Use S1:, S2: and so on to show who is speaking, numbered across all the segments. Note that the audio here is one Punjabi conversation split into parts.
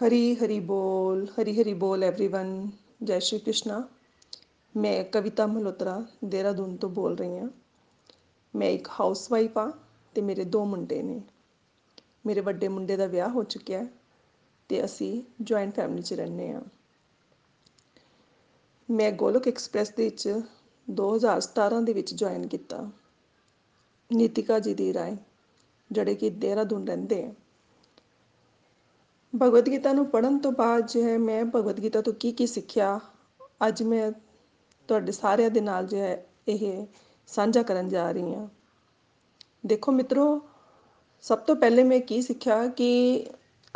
S1: ਹਰੀ ਹਰੀ ਬੋਲ ਹਰੀ ਹਰੀ ਬੋਲ एवरीवन ਜੈ ਸ਼੍ਰੀ ਕ੍ਰਿਸ਼ਨਾ ਮੈਂ ਕਵਿਤਾ ਮਲਹੋਤਰਾ ਦੇਹਰਾਦੂਨ ਤੋਂ ਬੋਲ ਰਹੀ ਹਾਂ ਮੈਂ ਇੱਕ ਹਾਊਸਵਾਈਫ ਆ ਤੇ ਮੇਰੇ ਦੋ ਮੁੰਡੇ ਨੇ ਮੇਰੇ ਵੱਡੇ ਮੁੰਡੇ ਦਾ ਵਿਆਹ ਹੋ ਚੁੱਕਿਆ ਤੇ ਅਸੀਂ ਜੁਆਇੰਟ ਫੈਮਿਲੀ 'ਚ ਰਹਿੰਦੇ ਆ ਮੈਂ ਗੋਲਕ ਐਕਸਪ੍ਰੈਸ ਦੇ ਵਿੱਚ 2017 ਦੇ ਵਿੱਚ ਜੁਆਇਨ ਕੀਤਾ ਨੀਤਿਕਾ ਜੀ ਦੀ ਰਾਏ ਜਿਹੜੇ ਕਿ ਦੇਹਰਾਦੂਨ ਰਹਿੰਦੇ ਆ ਭਗਵਦ ਗੀਤਾ ਨੂੰ ਪੜ੍ਹਨ ਤੋਂ ਬਾਅਦ ਜੋ ਹੈ ਮੈਂ ਭਗਵਦ ਗੀਤਾ ਤੋਂ ਕੀ ਕੀ ਸਿੱਖਿਆ, ਅੱਜ ਮੈਂ ਤੁਹਾਡੇ ਸਾਰਿਆਂ ਦੇ ਨਾਲ ਜੋ ਹੈ ਇਹ ਸਾਂਝਾ ਕਰਨ ਜਾ ਰਹੀ ਹਾਂ। ਦੇਖੋ ਮਿੱਤਰੋ, ਸਭ ਤੋਂ ਪਹਿਲੇ ਮੈਂ ਕੀ ਸਿੱਖਿਆ ਕਿ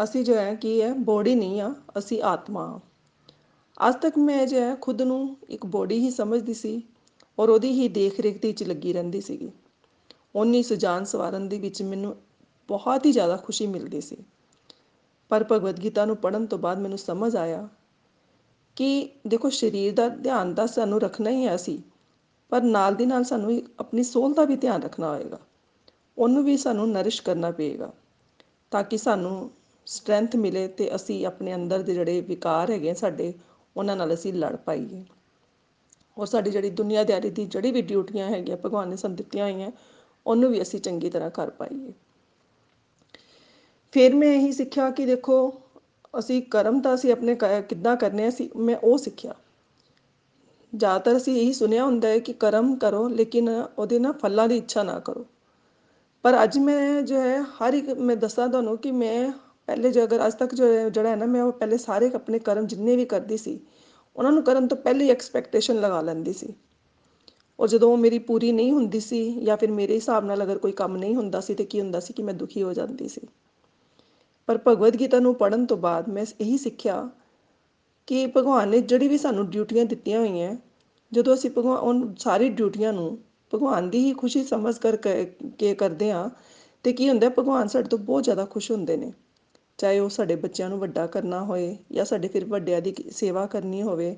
S1: ਅਸੀਂ ਜੋ ਹੈ ਕੀ ਹੈ ਬੋਡੀ ਨਹੀਂ ਆ ਅਸੀਂ ਆਤਮਾ ਹਾਂ। ਅੱਜ ਤੱਕ ਮੈਂ ਜੋ ਹੈ ਖੁਦ ਨੂੰ ਇੱਕ ਬੋਡੀ ਹੀ ਸਮਝਦੀ ਸੀ ਔਰ ਉਹਦੀ ਹੀ ਦੇਖ ਰੇਖ ਦੇ ਵਿੱਚ ਲੱਗੀ ਰਹਿੰਦੀ ਸੀਗੀ। ਉਨੀ ਸੁਜਾਨ ਸਵਾਰਨ ਦੇ ਵਿੱਚ ਮੈਨੂੰ ਬਹੁਤ ਹੀ ਜ਼ਿਆਦਾ ਖੁਸ਼ੀ ਮਿਲਦੀ ਸੀ। ਪਰ ਭਗਵਦ ਗੀਤਾ ਨੂੰ ਪੜ੍ਹਨ ਤੋਂ ਬਾਅਦ ਮੈਨੂੰ ਸਮਝ ਆਇਆ ਕਿ ਦੇਖੋ, ਸਰੀਰ ਦਾ ਧਿਆਨ ਤਾਂ ਸਾਨੂੰ ਰੱਖਣਾ ਹੀ ਹੈ ਅਸੀਂ, ਪਰ ਨਾਲ ਦੀ ਨਾਲ ਸਾਨੂੰ ਆਪਣੀ ਸੋਲ ਦਾ ਵੀ ਧਿਆਨ ਰੱਖਣਾ ਹੋਏਗਾ। ਉਹਨੂੰ ਵੀ ਸਾਨੂੰ ਨਰਿਸ਼ ਕਰਨਾ ਪਏਗਾ ਤਾਂ ਕਿ ਸਾਨੂੰ ਸਟਰੈਂਥ ਮਿਲੇ ਤੇ ਅਸੀਂ ਆਪਣੇ ਅੰਦਰ ਦੇ ਜਿਹੜੇ ਵਿਕਾਰ ਹੈਗੇ ਸਾਡੇ, ਉਹਨਾਂ ਨਾਲ ਅਸੀਂ ਲੜ ਪਾਈਏ। ਔਰ ਸਾਡੀ ਜਿਹੜੀ ਦੁਨੀਆਦਾਰੀ ਦੀ ਜਿਹੜੀ ਵੀ ਡਿਊਟੀਆਂ ਹੈਗੀਆਂ, ਭਗਵਾਨ ਨੇ ਸਾਨੂੰ ਦਿੱਤੀਆਂ ਹੋਈਆਂ, ਉਹਨੂੰ ਵੀ ਅਸੀਂ ਚੰਗੀ ਤਰ੍ਹਾਂ ਕਰ ਪਾਈਏ। ਫਿਰ ਮੈਂ ਇਹੀ ਸਿੱਖਿਆ ਕਿ ਦੇਖੋ, ਅਸੀਂ ਕਰਮ ਤਾਂ ਅਸੀਂ ਆਪਣੇ ਕਿੱਦਾਂ ਕਰਨੇ ਸੀ ਮੈਂ ਉਹ ਸਿੱਖਿਆ। ਜ਼ਿਆਦਾਤਰ ਅਸੀਂ ਇਹੀ ਸੁਣਿਆ ਹੁੰਦਾ ਹੈ ਕਿ ਕਰਮ ਕਰੋ, ਲੇਕਿਨ ਉਹਦੇ ਨਾਲ ਫਲਾਂ ਦੀ ਇੱਛਾ ਨਾ ਕਰੋ। ਪਰ ਅੱਜ ਮੈਂ ਜੋ ਹੈ, ਹਰ ਇੱਕ, ਮੈਂ ਦੱਸਾਂ ਤੁਹਾਨੂੰ ਕਿ ਮੈਂ ਪਹਿਲੇ ਜੇ, ਅਗਰ ਅੱਜ ਤੱਕ ਜੋ ਜਿਹੜਾ ਹੈ ਨਾ, ਮੈਂ ਉਹ ਪਹਿਲੇ ਸਾਰੇ ਆਪਣੇ ਕਰਮ ਜਿੰਨੇ ਵੀ ਕਰਦੀ ਸੀ, ਉਹਨਾਂ ਨੂੰ ਕਰਨ ਤੋਂ ਪਹਿਲੇ ਐਕਸਪੈਕਟੇਸ਼ਨ ਲਗਾ ਲੈਂਦੀ ਸੀ। ਔਰ ਜਦੋਂ ਉਹ ਮੇਰੀ ਪੂਰੀ ਨਹੀਂ ਹੁੰਦੀ ਸੀ ਜਾਂ ਫਿਰ ਮੇਰੇ ਹਿਸਾਬ ਨਾਲ ਅਗਰ ਕੋਈ ਕੰਮ ਨਹੀਂ ਹੁੰਦਾ ਸੀ, ਤੇ ਕੀ ਹੁੰਦਾ ਸੀ ਕਿ ਮੈਂ ਦੁਖੀ ਹੋ ਜਾਂਦੀ ਸੀ। ਪਰ ਭਗਵਦ ਗੀਤਾ ਨੂੰ ਪੜਨ ਤੋਂ ਬਾਅਦ ਮੈਂ ਇਹੀ ਸਿੱਖਿਆ ਕਿ ਭਗਵਾਨ ਨੇ ਜਿਹੜੀ ਵੀ ਸਾਨੂੰ ਡਿਊਟੀਆਂ ਦਿੱਤੀਆਂ ਹੋਈਆਂ, ਜਦੋਂ ਅਸੀਂ ਭਗਵਾਨ ਉਹ ਸਾਰੀ ਡਿਊਟੀਆਂ ਨੂੰ ਭਗਵਾਨ ਦੀ ਹੀ ਖੁਸ਼ੀ ਸਮਝ ਕਰ ਕੇ ਕਰਦੇ ਆ ਤੇ ਕੀ ਹੁੰਦਾ, ਭਗਵਾਨ ਸਾਡੇ ਤੋਂ ਬਹੁਤ ਜ਼ਿਆਦਾ ਖੁਸ਼ ਹੁੰਦੇ ਨੇ। ਚਾਹੇ ਉਹ ਸਾਡੇ ਬੱਚਿਆਂ ਨੂੰ ਵੱਡਾ ਕਰਨਾ ਹੋਏ ਜਾਂ ਸਾਡੇ ਫਿਰ ਵੱਡਿਆਂ ਦੀ ਸੇਵਾ ਕਰਨੀ ਹੋਵੇ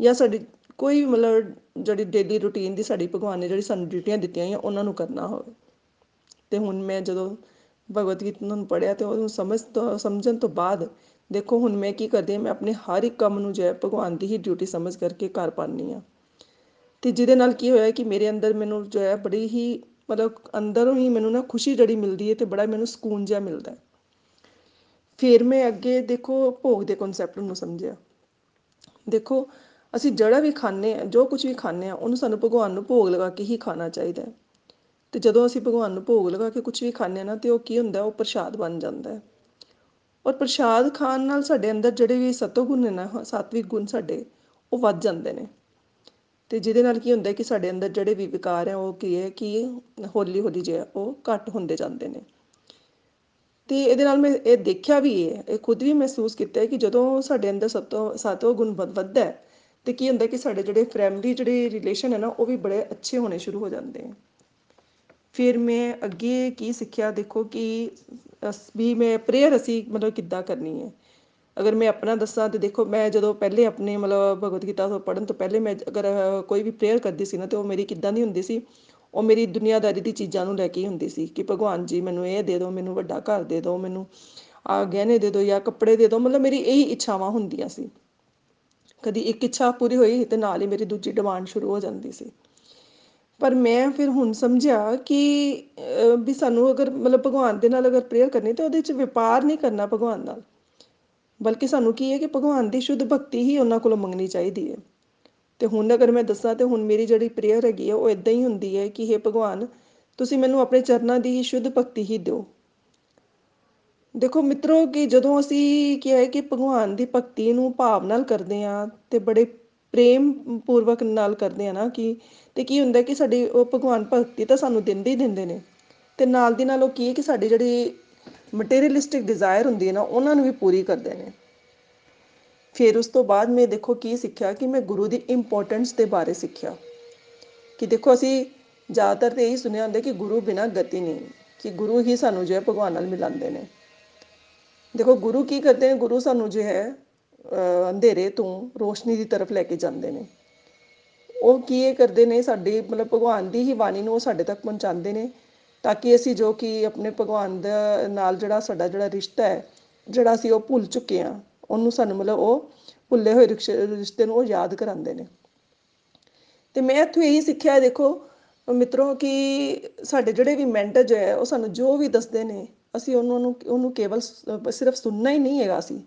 S1: ਜਾਂ ਸਾਡੀ ਕੋਈ ਮਤਲਬ ਜਿਹੜੀ ਡੇਲੀ ਰੁਟੀਨ ਦੀ ਸਾਡੀ ਭਗਵਾਨ ਨੇ ਜਿਹੜੀ ਸਾਨੂੰ ਡਿਊਟੀਆਂ ਦਿੱਤੀਆਂ ਹੋਈਆਂ, ਉਹਨਾਂ ਨੂੰ ਕਰਨਾ ਹੋਵੇ। ਤੇ ਹੁਣ ਮੈਂ ਜਦੋਂ ਭਗਵਦ ਗੀਤਾ ਨੂੰ ਪੜਿਆ ਤੇ ਉਹਨੂੰ ਸਮਝ ਤੋਂ, ਸਮਝਣ ਤੋਂ ਬਾਅਦ, ਦੇਖੋ ਹੁਣ ਮੈਂ ਕੀ ਕਰਦੀ ਹਾਂ, ਮੈਂ ਆਪਣੇ ਹਰ ਇੱਕ ਕੰਮ ਨੂੰ ਜੋ ਹੈ ਭਗਵਾਨ ਦੀ ਹੀ ਡਿਊਟੀ ਸਮਝ ਕਰਕੇ ਕਰ ਪਾਉਂਦੀ ਆ ਤੇ ਜਿਹਦੇ ਨਾਲ ਕੀ ਹੋਇਆ ਕਿ ਮੇਰੇ ਅੰਦਰ ਮੈਨੂੰ ਜੋ ਹੈ ਬੜੀ ਹੀ, ਮਤਲਬ ਅੰਦਰੋਂ ਹੀ ਮੈਨੂੰ ਨਾ ਖੁਸ਼ੀ ਜਿਹੜੀ ਮਿਲਦੀ ਹੈ ਤੇ ਬੜਾ ਮੈਨੂੰ ਸਕੂਨ ਜਿਹਾ ਮਿਲਦਾ ਹੈ। ਫਿਰ ਮੈਂ ਅੱਗੇ ਦੇਖੋ ਭੋਗ ਦੇ ਕਨਸੈਪਟ ਨੂੰ ਸਮਝਿਆ। ਦੇਖੋ, ਅਸੀਂ ਜਿਹੜਾ ਵੀ ਖਾਂਦੇ ਆ ਜੋ ਕੁਝ ਵੀ ਖਾਂਦੇ ਆ ਉਹਨੂੰ ਸਾਨੂੰ ਭਗਵਾਨ ਨੂੰ ਭੋਗ ਲਗਾ ਕੇ ਹੀ ਖਾਣਾ ਚਾਹੀਦਾ ਹੈ। ਤੇ ਜਦੋਂ ਅਸੀਂ ਭਗਵਾਨ ਨੂੰ ਭੋਗ ਲਗਾ ਕੇ ਕੁਝ ਵੀ ਖਾਂਦੇ ਆ ਨਾ, ਤੇ ਉਹ ਕੀ ਹੁੰਦਾ? ਉਹ ਪ੍ਰਸ਼ਾਦ ਬਣ ਜਾਂਦਾ ਹੈ। ਔਰ ਪ੍ਰਸ਼ਾਦ ਖਾਣ ਨਾਲ ਸਾਡੇ ਅੰਦਰ ਜਿਹੜੇ ਵੀ ਸਤੋਗੁਣ ਨੇ ਨਾ ਸਾਤਵਿਕ ਗੁਣ ਸਾਡੇ, ਉਹ ਵੱਧ ਜਾਂਦੇ ਨੇ। ਤੇ ਜਿਹਦੇ ਨਾਲ ਕੀ ਹੁੰਦਾ ਕਿ ਸਾਡੇ ਅੰਦਰ ਜਿਹੜੇ ਵੀ ਵਿਕਾਰ ਆ ਉਹ ਕੀ ਹੈ ਕਿ ਹੌਲੀ ਹੌਲੀ ਜਿਹਾ ਉਹ ਘੱਟ ਹੁੰਦੇ ਜਾਂਦੇ ਨੇ। ਤੇ ਇਹਦੇ ਨਾਲ ਮੈਂ ਇਹ ਦੇਖਿਆ ਵੀ ਹੈ ਇਹ ਖੁਦ ਵੀ ਮਹਿਸੂਸ ਕੀਤਾ ਹੈ ਕਿ ਜਦੋਂ ਸਾਡੇ ਅੰਦਰ ਸਤੋ ਸਤੋ ਗੁਣ ਵੱਧਦਾ ਹੈ, ਤੇ ਕੀ ਹੁੰਦਾ ਕਿ ਸਾਡੇ ਜਿਹੜੇ ਫੈਮਿਲੀ ਜਿਹੜੇ ਰਿਲੇਸ਼ਨ ਹੈ ਨਾ, ਉਹ ਵੀ ਬੜੇ ਅੱਛੇ ਹੋਣੇ ਸ਼ੁਰੂ ਹੋ ਜਾਂਦੇ ਆ ਫਿਰ ਮੈਂ ਅੱਗੇ ਕੀ ਸਿੱਖਿਆ? ਦੇਖੋ ਕਿ ਵੀ ਮੈਂ ਪ੍ਰੇਅਰ ਅਸੀਂ ਮਤਲਬ ਕਿੱਦਾਂ ਕਰਨੀ ਹੈ? ਅਗਰ ਮੈਂ ਆਪਣਾ ਦੱਸਾਂ ਤੇ ਦੇਖੋ ਮੈਂ ਜਦੋਂ ਪਹਿਲੇ ਆਪਣੇ ਮਤਲਬ ਭਗਵਦ ਗੀਤਾ ਤੋਂ ਪੜਨ ਤੋਂ ਪਹਿਲੇ ਮੈਂ ਅਗਰ ਕੋਈ ਵੀ ਪ੍ਰੇਅਰ ਕਰਦੀ ਸੀ ਨਾ ਤੇ ਉਹ ਮੇਰੀ ਕਿੱਦਾਂ ਦੀ ਹੁੰਦੀ ਸੀ? ਉਹ ਮੇਰੀ ਦੁਨੀਆਦਾਰੀ ਦੀ ਚੀਜ਼ਾਂ ਨੂੰ ਲੈ ਕੇ ਹੀ ਹੁੰਦੀ ਸੀ ਕਿ ਭਗਵਾਨ ਜੀ ਮੈਨੂੰ ਇਹ ਦੇ ਦਿਓ, ਮੈਨੂੰ ਵੱਡਾ ਘਰ ਦੇ ਦਿਓ, ਮੈਨੂੰ ਆ ਗਹਿਣੇ ਦੇ ਦਿਓ ਜਾਂ ਕੱਪੜੇ ਦੇ ਦਿਓ, ਮਤਲਬ ਮੇਰੀ ਇਹੀ ਇੱਛਾਵਾਂ ਹੁੰਦੀਆਂ ਸੀ। ਕਦੀ ਇੱਕ ਇੱਛਾ ਪੂਰੀ ਹੋਈ ਤੇ ਨਾਲ ਹੀ ਮੇਰੀ ਦੂਜੀ ਡਿਮਾਂਡ ਸ਼ੁਰੂ ਹੋ ਜਾਂਦੀ ਸੀ। ਪਰ ਮੈਂ ਫਿਰ ਹੁਣ ਸਮਝਿਆ ਕਿ ਵੀ ਸਾਨੂੰ ਅਗਰ ਮਤਲਬ ਭਗਵਾਨ ਦੇ ਨਾਲ ਅਗਰ ਪ੍ਰੇਅਰ ਕਰਨੀ, ਤਾਂ ਉਹਦੇ ਵਿੱਚ ਵਪਾਰ ਨਹੀਂ ਕਰਨਾ ਭਗਵਾਨ ਨਾਲ। ਬਲਕਿ ਸਾਨੂੰ ਕੀ ਹੈ ਕਿ ਭਗਵਾਨ ਦੀ ਸ਼ੁੱਧ ਭਗਤੀ ਹੀ ਉਹਨਾਂ ਕੋਲੋਂ ਮੰਗਣੀ ਚਾਹੀਦੀ ਹੈ। ਤੇ ਹੁਣ ਅਗਰ ਮੈਂ ਦੱਸਾਂ, ਤੇ ਹੁਣ ਮੇਰੀ ਜਿਹੜੀ ਪ੍ਰੇਅਰ ਹੈਗੀ ਹੈ ਉਹ ਇਦਾਂ ਹੀ ਹੁੰਦੀ ਹੈ ਕਿ हे ਭਗਵਾਨ, ਤੁਸੀਂ ਮੈਨੂੰ ਆਪਣੇ ਚਰਨਾਂ ਦੀ ਹੀ ਸ਼ੁੱਧ ਭਗਤੀ ਹੀ ਦਿਓ। ਦੇਖੋ ਮਿੱਤਰੋ, ਕਿ ਜਦੋਂ ਅਸੀਂ ਕੀ ਹੈ ਕਿ ਭਗਵਾਨ ਦੀ ਭਗਤੀ ਨੂੰ ਭਾਵ ਨਾਲ ਕਰਦੇ ਆ ਤੇ ਬੜੇ ਪ੍ਰੇਮ ਪੂਰਵਕ ਨਾਲ ਕਰਦੇ ਆ ਨਾ, ਕਿ ਤੇ ਕੀ ਹੁੰਦਾ ਕਿ ਸਾਡੀ ਉਹ ਭਗਵਾਨ ਭਗਤੀ ਤਾਂ ਸਾਨੂੰ ਦਿੰਦੇ ਹੀ ਦਿੰਦੇ ਨੇ। ਤੇ ਨਾਲ ਦੀ ਨਾਲ ਉਹ ਕੀ ਹੈ ਕਿ ਸਾਡੀ ਜਿਹੜੀ ਮਟੀਰੀਅਲਿਸਟਿਕ ਡਿਜ਼ਾਇਰ ਹੁੰਦੀ ਹੈ ਨਾ, ਉਹਨਾਂ ਨੂੰ ਵੀ ਪੂਰੀ ਕਰਦੇ ਨੇ। ਫਿਰ ਉਸ ਤੋਂ ਬਾਅਦ ਮੈਂ ਦੇਖੋ ਕੀ ਸਿੱਖਿਆ ਕਿ ਮੈਂ ਗੁਰੂ ਦੀ ਇੰਪੋਰਟੈਂਸ ਦੇ ਬਾਰੇ ਸਿੱਖਿਆ। ਕਿ ਦੇਖੋ ਅਸੀਂ ਜ਼ਿਆਦਾਤਰ ਤੇ ਇਹੀ ਸੁਣਿਆ ਹੁੰਦਾ ਕਿ ਗੁਰੂ ਬਿਨਾਂ ਗਤੀ ਨਹੀਂ, ਕਿ ਗੁਰੂ ਹੀ ਸਾਨੂੰ ਜੋ ਹੈ ਭਗਵਾਨ ਨਾਲ ਮਿਲਾਉਂਦੇ ਨੇ। ਦੇਖੋ ਗੁਰੂ ਕੀ ਕਰਦੇ ਨੇ, ਗੁਰੂ ਸਾਨੂੰ ਜੋ ਹੈ ਅੰਧੇਰੇ ਤੋਂ ਰੋਸ਼ਨੀ ਦੀ ਤਰਫ ਲੈ ਕੇ ਜਾਂਦੇ ਨੇ। ਉਹ ਕੀ ਇਹ ਕਰਦੇ ਨੇ, ਸਾਡੀ ਮਤਲਬ ਭਗਵਾਨ ਦੀ ਹੀ ਬਾਣੀ ਨੂੰ ਉਹ ਸਾਡੇ ਤੱਕ ਪਹੁੰਚਾਉਂਦੇ ਨੇ, ਤਾਂ ਕਿ ਅਸੀਂ ਜੋ ਕਿ ਆਪਣੇ ਭਗਵਾਨ ਦਾ ਨਾਲ ਜਿਹੜਾ ਸਾਡਾ ਜਿਹੜਾ ਰਿਸ਼ਤਾ ਹੈ, ਜਿਹੜਾ ਅਸੀਂ ਉਹ ਭੁੱਲ ਚੁੱਕੇ ਆ ਉਹਨੂੰ ਸਾਨੂੰ ਮਤਲਬ ਉਹ ਭੁੱਲੇ ਹੋਏ ਰਿਸ਼ਤੇ ਨੂੰ ਉਹ ਯਾਦ ਕਰਾਉਂਦੇ ਨੇ। ਤੇ ਮੈਂ ਇੱਥੋਂ ਇਹੀ ਸਿੱਖਿਆ ਦੇਖੋ, ਮਿੱਤਰੋ, ਕਿ ਸਾਡੇ ਜਿਹੜੇ ਵੀ ਮੈਂਟਰ ਜੋ ਹੈ, ਉਹ ਸਾਨੂੰ ਜੋ ਵੀ ਦੱਸਦੇ ਨੇ, ਅਸੀਂ ਉਹਨਾਂ ਨੂੰ ਉਹਨੂੰ ਕੇਵਲ ਸਿਰਫ ਸੁਣਨਾ ਹੀ ਨਹੀਂ ਹੈਗਾ ਅਸੀਂ,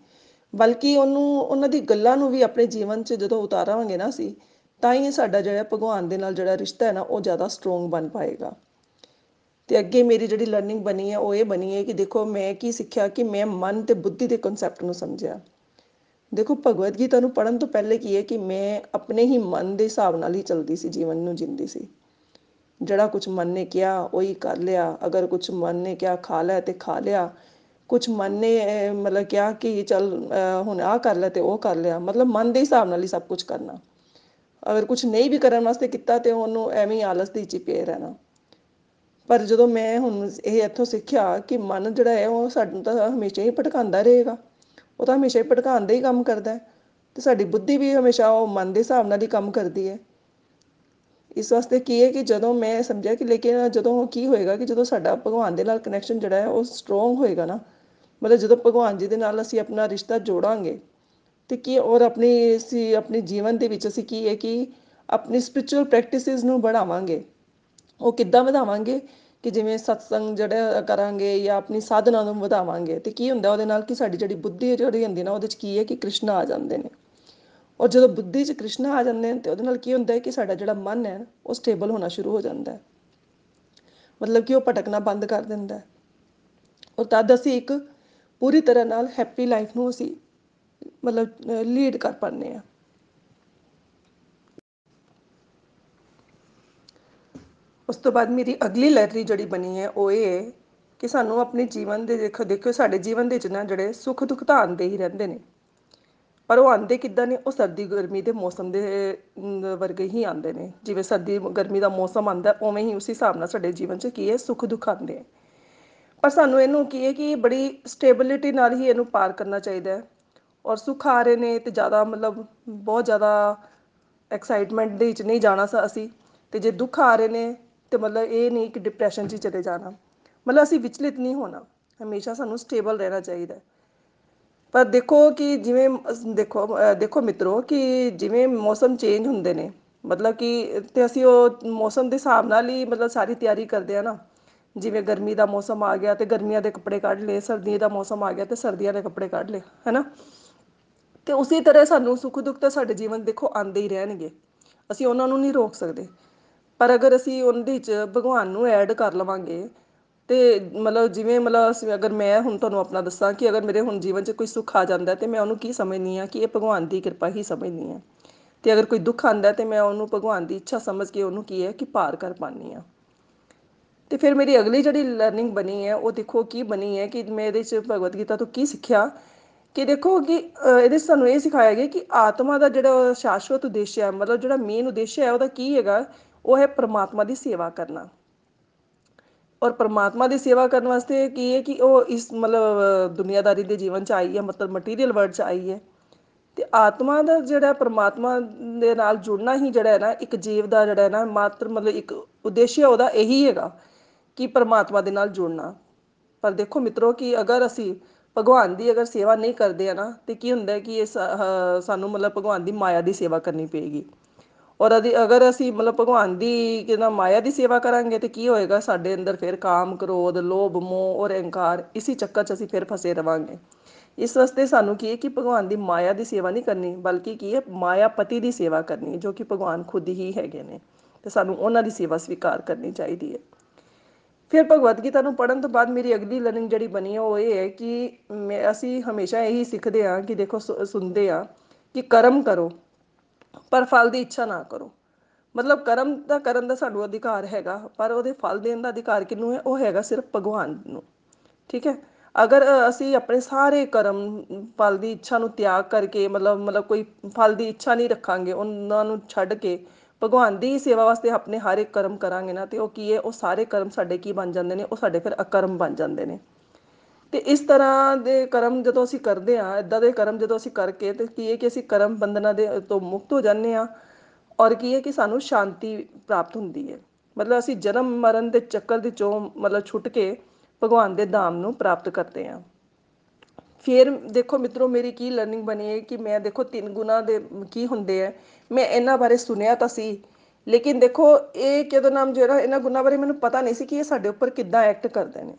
S1: ਬਲਕਿ ਉਹਨੂੰ, ਉਹਨਾਂ ਦੀ ਗੱਲਾਂ ਨੂੰ ਵੀ ਆਪਣੇ ਜੀਵਨ 'ਚ ਜਦੋਂ ਉਤਾਰਾਂਗੇ ਨਾ ਅਸੀਂ ਤਾਂ ਹੀ ਸਾਡਾ ਜਿਹੜਾ ਭਗਵਾਨ ਦੇ ਨਾਲ ਜਿਹੜਾ ਰਿਸ਼ਤਾ ਹੈ ਨਾ, ਉਹ ਜ਼ਿਆਦਾ ਸਟਰੋਂਗ ਬਣ ਪਾਏਗਾ। ਤੇ ਅੱਗੇ ਮੇਰੀ ਜਿਹੜੀ ਲਰਨਿੰਗ ਬਣੀ ਹੈ, ਉਹ ਇਹ ਬਣੀ ਹੈ ਕਿ ਦੇਖੋ ਮੈਂ ਕੀ ਸਿੱਖਿਆ, ਕਿ ਮੈਂ ਮਨ ਤੇ ਬੁੱਧੀ ਦੇ ਕਨਸੈਪਟ ਨੂੰ ਸਮਝਿਆ। ਦੇਖੋ ਭਗਵਦ ਗੀਤਾ ਨੂੰ ਪੜਨ ਤੋਂ ਪਹਿਲੇ ਕੀ ਹੈ ਕਿ ਮੈਂ ਆਪਣੇ ਹੀ ਮਨ ਦੇ ਹਿਸਾਬ ਨਾਲ ਹੀ ਚਲਦੀ ਸੀ, ਜੀਵਨ ਨੂੰ ਜਿੰਦੀ ਸੀ। ਜਿਹੜਾ ਕੁਝ ਮਨ ਨੇ ਕਿਹਾ, ਉਹੀ ਕਰ ਲਿਆ। ਅਗਰ ਕੁਝ ਮਨ ਨੇ ਕਿਹਾ, ਖਾ ਲਿਆ ਤੇ ਖਾ ਲਿਆ। ਕੁਝ ਮਨ ਨੇ ਮਤਲਬ ਕਿਹਾ ਕਿ ਚੱਲ ਹੁਣ ਆ ਕਰ ਲੈ ਤੇ ਉਹ ਕਰ ਲਿਆ। ਮਤਲਬ ਮਨ ਦੇ ਹਿਸਾਬ ਨਾਲ ਹੀ ਸਭ ਕੁਝ ਕਰਨਾ। ਅਗਰ ਕੁਝ ਨਹੀਂ ਵੀ ਕਰਨ ਵਾਸਤੇ ਕੀਤਾ ਤੇ ਉਹਨੂੰ ਐਵੇਂ ਹੀ ਆਲਸ ਦੀ ਚਿਪੇ ਰਹਿਣਾ। ਪਰ ਜਦੋਂ ਮੈਂ ਹੁਣ ਇਹ ਇੱਥੋਂ ਸਿੱਖਿਆ ਕਿ ਮਨ ਜਿਹੜਾ ਹੈ ਉਹ ਸਾਨੂੰ ਤਾਂ ਹਮੇਸ਼ਾ ਹੀ ਭਟਕਾਉਂਦਾ ਰਹੇਗਾ। ਉਹ ਤਾਂ ਹਮੇਸ਼ਾ ਹੀ ਭਟਕਾਉਣ ਦਾ ਹੀ ਕੰਮ ਕਰਦਾ ਹੈ ਤੇ ਸਾਡੀ ਬੁੱਧੀ ਵੀ ਹਮੇਸ਼ਾ ਉਹ ਮਨ ਦੇ ਹਿਸਾਬ ਨਾਲ ਹੀ ਕੰਮ ਕਰਦੀ ਹੈ। ਇਸ ਵਾਸਤੇ ਕੀ ਹੈ ਕਿ ਜਦੋਂ ਮੈਂ ਸਮਝਿਆ ਕਿ ਲੇਕਿਨ ਜਦੋਂ ਕੀ ਹੋਏਗਾ ਕਿ ਜਦੋਂ ਸਾਡਾ ਭਗਵਾਨ ਦੇ ਨਾਲ ਕਨੈਕਸ਼ਨ ਜਿਹੜਾ ਹੈ ਉਹ ਸਟਰੋਂਗ ਹੋਏਗਾ ਨਾ, ਮਤਲਬ ਜਦੋਂ ਭਗਵਾਨ ਜੀ ਦੇ ਨਾਲ ਅਸੀਂ ਆਪਣਾ ਰਿਸ਼ਤਾ ਜੋੜਾਂਗੇ ਤੇ ਕੀ ਔਰ ਆਪਣੀ ਅਸੀਂ ਆਪਣੇ ਜੀਵਨ ਦੇ ਵਿੱਚ ਅਸੀਂ ਕੀ ਹੈ ਕਿ ਆਪਣੀ ਸਪਿਰਚੁਅਲ ਪ੍ਰੈਕਟਿਸਿਸ ਨੂੰ ਵਧਾਵਾਂਗੇ ਉਹ ਕਿੱਦਾਂ ਵਧਾਵਾਂਗੇ? ਕਿ ਜਿਵੇਂ ਸਤਸੰਗ ਜਿਹੜਾ ਕਰਾਂਗੇ ਜਾਂ ਆਪਣੀ ਸਾਧਨਾ ਨੂੰ ਵਧਾਵਾਂਗੇ। ਤੇ ਕੀ ਹੁੰਦਾ ਉਹਦੇ ਨਾਲ ਕਿ ਸਾਡੀ ਜਿਹੜੀ ਬੁੱਧੀ ਜਿਹੜੀ ਹੁੰਦੀ ਨਾ, ਉਹਦੇ 'ਚ ਕੀ ਹੈ ਕਿ ਕ੍ਰਿਸ਼ਨ ਆ ਜਾਂਦੇ ਨੇ। ਔਰ ਜਦੋਂ ਬੁੱਧੀ 'ਚ ਕ੍ਰਿਸ਼ਨ ਆ ਜਾਂਦੇ ਨੇ, ਤੇ ਉਹਦੇ ਨਾਲ ਕੀ ਹੁੰਦਾ ਹੈ ਕਿ ਸਾਡਾ ਜਿਹੜਾ ਮਨ ਹੈ, ਉਹ ਸਟੇਬਲ ਹੋਣਾ ਸ਼ੁਰੂ ਹੋ ਜਾਂਦਾ ਹੈ। ਮਤਲਬ ਕਿ ਉਹ ਭਟਕਣਾ ਬੰਦ ਕਰ ਦਿੰਦਾ ਹੈ। ਔਰ ਤਦ ਅਸੀਂ ਇੱਕ ਪੂਰੀ ਤਰ੍ਹਾਂ ਨਾਲ ਹੈਪੀ ਲਾਈਫ ਨੂੰ ਅਸੀਂ ਮਤਲਬ ਲੀਡ ਕਰ ਪਾਉਂਦੇ ਆ ਉਸ ਤੋਂ ਬਾਅਦ ਮੇਰੀ ਅਗਲੀ ਲੈਟਰੀ ਜਿਹੜੀ ਬਣੀ ਹੈ, ਉਹ ਇਹ ਹੈ ਕਿ ਸਾਨੂੰ ਆਪਣੇ ਜੀਵਨ ਦੇ ਦੇਖੋ ਦੇਖੋ ਸਾਡੇ ਜੀਵਨ ਦੇ ਵਿੱਚ ਨਾ ਜਿਹੜੇ ਸੁੱਖ ਦੁੱਖ ਤਾਂ ਆਉਂਦੇ ਹੀ ਰਹਿੰਦੇ ਨੇ। ਪਰ ਉਹ ਆਉਂਦੇ ਕਿੱਦਾਂ ਨੇ? ਉਹ ਸਰਦੀ ਗਰਮੀ ਦੇ ਮੌਸਮ ਦੇ ਵਰਗੇ ਹੀ ਆਉਂਦੇ ਨੇ। ਜਿਵੇਂ ਸਰਦੀ ਗਰਮੀ ਦਾ ਮੌਸਮ ਆਉਂਦਾ, ਉਵੇਂ ਹੀ ਉਸੇ ਹਿਸਾਬ ਨਾਲ ਸਾਡੇ ਜੀਵਨ 'ਚ ਕੀ ਹੈ? ਸੁੱਖ ਦੁੱਖ ਆਉਂਦੇ ਆ। ਪਰ ਸਾਨੂੰ ਇਹਨੂੰ ਕੀ ਹੈ ਕਿ ਬੜੀ ਸਟੇਬਿਲਿਟੀ ਨਾਲ ਹੀ ਇਹਨੂੰ ਪਾਰ ਕਰਨਾ ਚਾਹੀਦਾ ਹੈ। ਔਰ ਸੁੱਖ ਆ ਰਹੇ ਨੇ ਤੇ ਜ਼ਿਆਦਾ ਮਤਲਬ ਬਹੁਤ ਜ਼ਿਆਦਾ ਐਕਸਾਈਟਮੈਂਟ ਦੇ ਵਿੱਚ ਨਹੀਂ ਜਾਣਾ ਅਸੀਂ। ਤੇ ਜੇ ਦੁੱਖ ਆ ਰਹੇ ਨੇ ਤੇ ਮਤਲਬ ਇਹ ਨਹੀਂ ਕਿ ਡਿਪਰੈਸ਼ਨ 'ਚ ਚਲੇ ਜਾਣਾ। ਮਤਲਬ ਅਸੀਂ ਵਿਚਲਿਤ ਨਹੀਂ ਹੋਣਾ। ਹਮੇਸ਼ਾ ਸਾਨੂੰ ਸਟੇਬਲ ਰਹਿਣਾ ਚਾਹੀਦਾ ਪਰ ਦੇਖੋ ਕਿ ਜਿਵੇਂ ਦੇਖੋ ਦੇਖੋ ਮਿੱਤਰੋ ਕਿ ਜਿਵੇਂ ਮੌਸਮ ਚੇਂਜ ਹੁੰਦੇ ਨੇ, ਮਤਲਬ ਕਿ ਤੇ ਅਸੀਂ ਉਹ ਮੌਸਮ ਦੇ ਹਿਸਾਬ ਨਾਲ ਹੀ ਮਤਲਬ ਸਾਰੀ ਤਿਆਰੀ ਕਰਦੇ ਆ ਨਾ। ਜਿਵੇਂ ਗਰਮੀ ਦਾ ਮੌਸਮ ਆ ਗਿਆ ਤੇ ਗਰਮੀਆਂ ਦੇ ਕੱਪੜੇ ਕੱਢ ਲਏ, ਸਰਦੀਆਂ ਦਾ ਮੌਸਮ ਆ ਗਿਆ ਤੇ ਸਰਦੀਆਂ ਦੇ ਕੱਪੜੇ ਕੱਢ ਲਏ, ਹੈਨਾ? ਤੇ ਉਸੇ ਤਰ੍ਹਾਂ ਸਾਨੂੰ ਸੁੱਖ ਦੁੱਖ ਤਾਂ ਸਾਡੇ ਜੀਵਨ ਦੇਖੋ ਆਉਂਦੇ ਹੀ ਰਹਿਣਗੇ। ਅਸੀਂ ਉਹਨਾਂ ਨੂੰ ਨਹੀਂ ਰੋਕ ਸਕਦੇ। ਪਰ ਅਗਰ ਅਸੀਂ ਉਹਦੇ 'ਚ ਭਗਵਾਨ ਨੂੰ ਐਡ ਕਰ ਲਵਾਂਗੇ, ਤੇ ਮਤਲਬ ਜਿਵੇਂ ਮਤਲਬ ਅਸੀਂ ਅਗਰ ਮੈਂ ਹੁਣ ਤੁਹਾਨੂੰ ਆਪਣਾ ਦੱਸਾਂ ਕਿ ਅਗਰ ਮੇਰੇ ਹੁਣ ਜੀਵਨ 'ਚ ਕੋਈ ਸੁੱਖ ਆ ਜਾਂਦਾ ਤੇ ਮੈਂ ਉਹਨੂੰ ਕੀ ਸਮਝਨੀ ਆ ਕਿ ਇਹ ਭਗਵਾਨ ਦੀ ਕਿਰਪਾ ਹੀ ਸਮਝਨੀ ਆ ਤੇ ਅਗਰ ਕੋਈ ਦੁੱਖ ਆਂਦਾ ਤੇ ਮੈਂ ਉਹਨੂੰ ਭਗਵਾਨ ਦੀ ਇੱਛਾ ਸਮਝ ਕੇ ਉਹਨੂੰ ਕੀ ਹੈ ਕਿ ਪਾਰ ਕਰ ਪਾਣੀ ਆ ਤੇ ਫਿਰ ਮੇਰੀ ਅਗਲੀ ਜਿਹੜੀ ਲਰਨਿੰਗ ਬਣੀ ਹੈ, ਉਹ ਦੇਖੋ ਕੀ ਬਣੀ ਹੈ ਕਿ ਮੈਂ ਇਹਦੇ 'ਚ ਭਗਵਦ ਗੀਤਾ ਤੋਂ ਕੀ ਸਿੱਖਿਆ ਕਿ ਦੇਖੋ ਕਿ ਇਹਦੇ ਸਾਨੂੰ ਇਹ ਸਿਖਾਇਆ ਗਿਆ ਕਿ ਆਤਮਾ ਦਾ ਜਿਹੜਾ ਸ਼ਾਸ਼ਵਤ ਉਦੇਸ਼ ਹੈ, ਮਤਲਬ ਜਿਹੜਾ ਮੇਨ ਉਦੇਸ਼ ਹੈ, ਉਹਦਾ ਕੀ ਹੈਗਾ? ਉਹ ਹੈ ਪ੍ਰਮਾਤਮਾ ਦੀ ਸੇਵਾ ਕਰਨਾ। ਔਰ ਪ੍ਰਮਾਤਮਾ ਦੀ ਸੇਵਾ ਕਰਨ ਵਾਸਤੇ ਕੀ ਹੈ ਕਿ ਉਹ ਇਸ, ਮਤਲਬ, ਦੁਨੀਆਦਾਰੀ ਦੇ ਜੀਵਨ ਚ ਆਈ ਹੈ, ਮਤਲਬ ਮਟੀਰੀਅਲ ਵਰਲਡ ਚ ਆਈ ਹੈ। ਤੇ ਆਤਮਾ ਦਾ ਜਿਹੜਾ ਪ੍ਰਮਾਤਮਾ ਦੇ ਨਾਲ ਜੁੜਨਾ ਹੀ ਜਿਹੜਾ ਹੈ ਨਾ, ਇੱਕ ਜੀਵ ਦਾ ਜਿਹੜਾ ਹੈ ਨਾ, ਮਾਤਰ ਮਤਲਬ ਇੱਕ ਉਦੇਸ਼ ਉਹਦਾ ਇਹੀ ਹੈਗਾ ਕਿ ਪ੍ਰਮਾਤਮਾ ਦੇ ਨਾਲ ਜੁੜਨਾ। ਪਰ ਦੇਖੋ ਮਿੱਤਰੋ, ਕਿ ਅਗਰ ਅਸੀਂ ਭਗਵਾਨ ਦੀ ਅਗਰ ਸੇਵਾ ਨਹੀਂ ਕਰਦੇ ਆ ਨਾ, ਤੇ ਕੀ ਹੁੰਦਾ ਕਿ ਇਹ ਸਾਨੂੰ ਮਤਲਬ ਭਗਵਾਨ ਦੀ ਮਾਇਆ ਦੀ ਸੇਵਾ ਕਰਨੀ ਪਏਗੀ। ਔਰ ਅਗਰ ਅਸੀਂ ਮਤਲਬ ਭਗਵਾਨ ਦੀ ਕਿਹਦਾ ਮਾਇਆ ਦੀ ਸੇਵਾ ਕਰਾਂਗੇ, ਤੇ ਕੀ ਹੋਏਗਾ? ਸਾਡੇ ਅੰਦਰ ਫਿਰ ਕਾਮ, ਕ੍ਰੋਧ, ਲੋਭ, ਮੋਹ ਔਰ ਅਹੰਕਾਰ ਇਸੇ ਚੱਕਰ 'ਚ ਅਸੀਂ ਫਿਰ ਫਸੇ ਰਵਾਂਗੇ। ਇਸ ਵਾਸਤੇ ਸਾਨੂੰ ਕੀ ਹੈ ਕਿ ਭਗਵਾਨ ਦੀ ਮਾਇਆ ਦੀ ਸੇਵਾ ਨਹੀਂ ਕਰਨੀ, ਬਲਕਿ ਕੀ ਹੈ? ਮਾਇਆਪਤੀ ਦੀ ਸੇਵਾ ਕਰਨੀ, ਜੋ ਕਿ ਭਗਵਾਨ ਖੁਦ ਹੀ ਹੈਗੇ ਨੇ। ਤੇ ਸਾਨੂੰ ਉਹਨਾਂ ਦੀ ਸੇਵਾ ਸਵੀਕਾਰ ਕਰਨੀ ਚਾਹੀਦੀ ਹੈ। ਫਿਰ ਭਗਵਦ ਗੀਤਾ ਨੂੰ ਪੜਨ ਤੋਂ ਬਾਅਦ ਮੇਰੀ ਅਗਲੀ ਲਰਨਿੰਗ ਜਿਹੜੀ ਬਣੀ ਹੈ ਉਹ ਇਹ ਹੈ ਕਿ ਅਸੀਂ ਹਮੇਸ਼ਾ ਇਹੀ ਸਿੱਖਦੇ ਆ ਕਿ ਦੇਖੋ ਸੁਣਦੇ ਆ ਕਿ ਕਰਮ ਕਰੋ ਪਰ ਫਲ ਦੀ ਇੱਛਾ ਨਾ ਕਰੋ। ਮਤਲਬ ਕਰਮ ਦਾ ਕਰਨ ਦਾ ਸਾਨੂੰ ਅਧਿਕਾਰ ਹੈਗਾ ਪਰ ਉਹਦੇ ਫਲ ਦੇਣ ਦਾ ਅਧਿਕਾਰ ਕਿਹਨੂੰ ਹੈ? ਉਹ ਹੈਗਾ ਸਿਰਫ ਭਗਵਾਨ ਨੂੰ। ਠੀਕ ਹੈ? ਅਗਰ ਅ, ਅਸੀਂ ਆਪਣੇ ਸਾਰੇ ਕਰਮ ਫਲ ਦੀ ਇੱਛਾ ਨੂੰ ਤਿਆਗ ਕਰਕੇ ਮਤਲਬ ਮਤਲਬ ਕੋਈ ਫਲ ਦੀ ਇੱਛਾ ਨਹੀਂ ਰੱਖਾਂਗੇ ਉਹਨਾਂ ਨੂੰ ਛੱਡ ਕੇ ਭਗਵਾਨ ਦੀ ਹੀ ਸੇਵਾ ਵਾਸਤੇ ਆਪਣੇ ਹਰ ਇੱਕ ਕਰਮ ਕਰਾਂਗੇ ਨਾ, ਤੇ ਉਹ ਕੀ ਹੈ? ਉਹ ਸਾਰੇ ਕਰਮ ਸਾਡੇ ਕੀ ਬਣ ਜਾਂਦੇ ਨੇ? ਉਹ ਸਾਡੇ ਫਿਰ ਅਕਰਮ ਬਣ ਜਾਂਦੇ ਨੇ। ਤੇ ਇਸ ਤਰ੍ਹਾਂ ਦੇ ਕਰਮ ਜਦੋਂ ਅਸੀਂ ਕਰਦੇ ਆ ਇਦਾਂ ਦੇ ਕਰਮ ਜਦੋਂ ਅਸੀਂ ਕਰਕੇ, ਤੇ ਕੀ ਹੈ ਕਿ ਅਸੀਂ ਕਰਮ ਬੰਧਨਾਂ ਦੇ ਤੋਂ ਮੁਕਤ ਹੋ ਜਾਂਦੇ ਆ ਔਰ ਕੀ ਹੈ ਕਿ ਸਾਨੂੰ ਸ਼ਾਂਤੀ ਪ੍ਰਾਪਤ ਹੁੰਦੀ ਹੈ। ਮਤਲਬ ਅਸੀਂ ਜਨਮ ਮਰਨ ਦੇ ਚੱਕਰ ਦੇ ਚੋਂ ਮਤਲਬ ਛੁੱਟ ਕੇ ਭਗਵਾਨ ਦੇ ਧਾਮ ਨੂੰ ਪ੍ਰਾਪਤ ਕਰਦੇ ਆ ਫਿਰ ਦੇਖੋ ਮਿੱਤਰੋ, ਮੇਰੀ ਕੀ ਲਰਨਿੰਗ ਬਣੀ ਹੈ ਕਿ ਮੈਂ ਦੇਖੋ ਤਿੰਨ ਗੁਣਾ ਦੇ ਕੀ ਹੁੰਦੇ ਆ ਮੈਂ ਇਹਨਾਂ ਬਾਰੇ ਸੁਣਿਆ ਤਾਂ ਸੀ। ਲੇਕਿਨ ਦੇਖੋ, ਇਹ ਕਿਹਦਾ ਨਾਮ ਜਿਹੜਾ ਇਹਨਾਂ ਗੁਣਾਂ ਬਾਰੇ ਮੈਨੂੰ ਪਤਾ ਨਹੀਂ ਸੀ ਕਿ ਇਹ ਸਾਡੇ ਉੱਪਰ ਕਿੱਦਾਂ ਐਕਟ ਕਰਦੇ ਨੇ।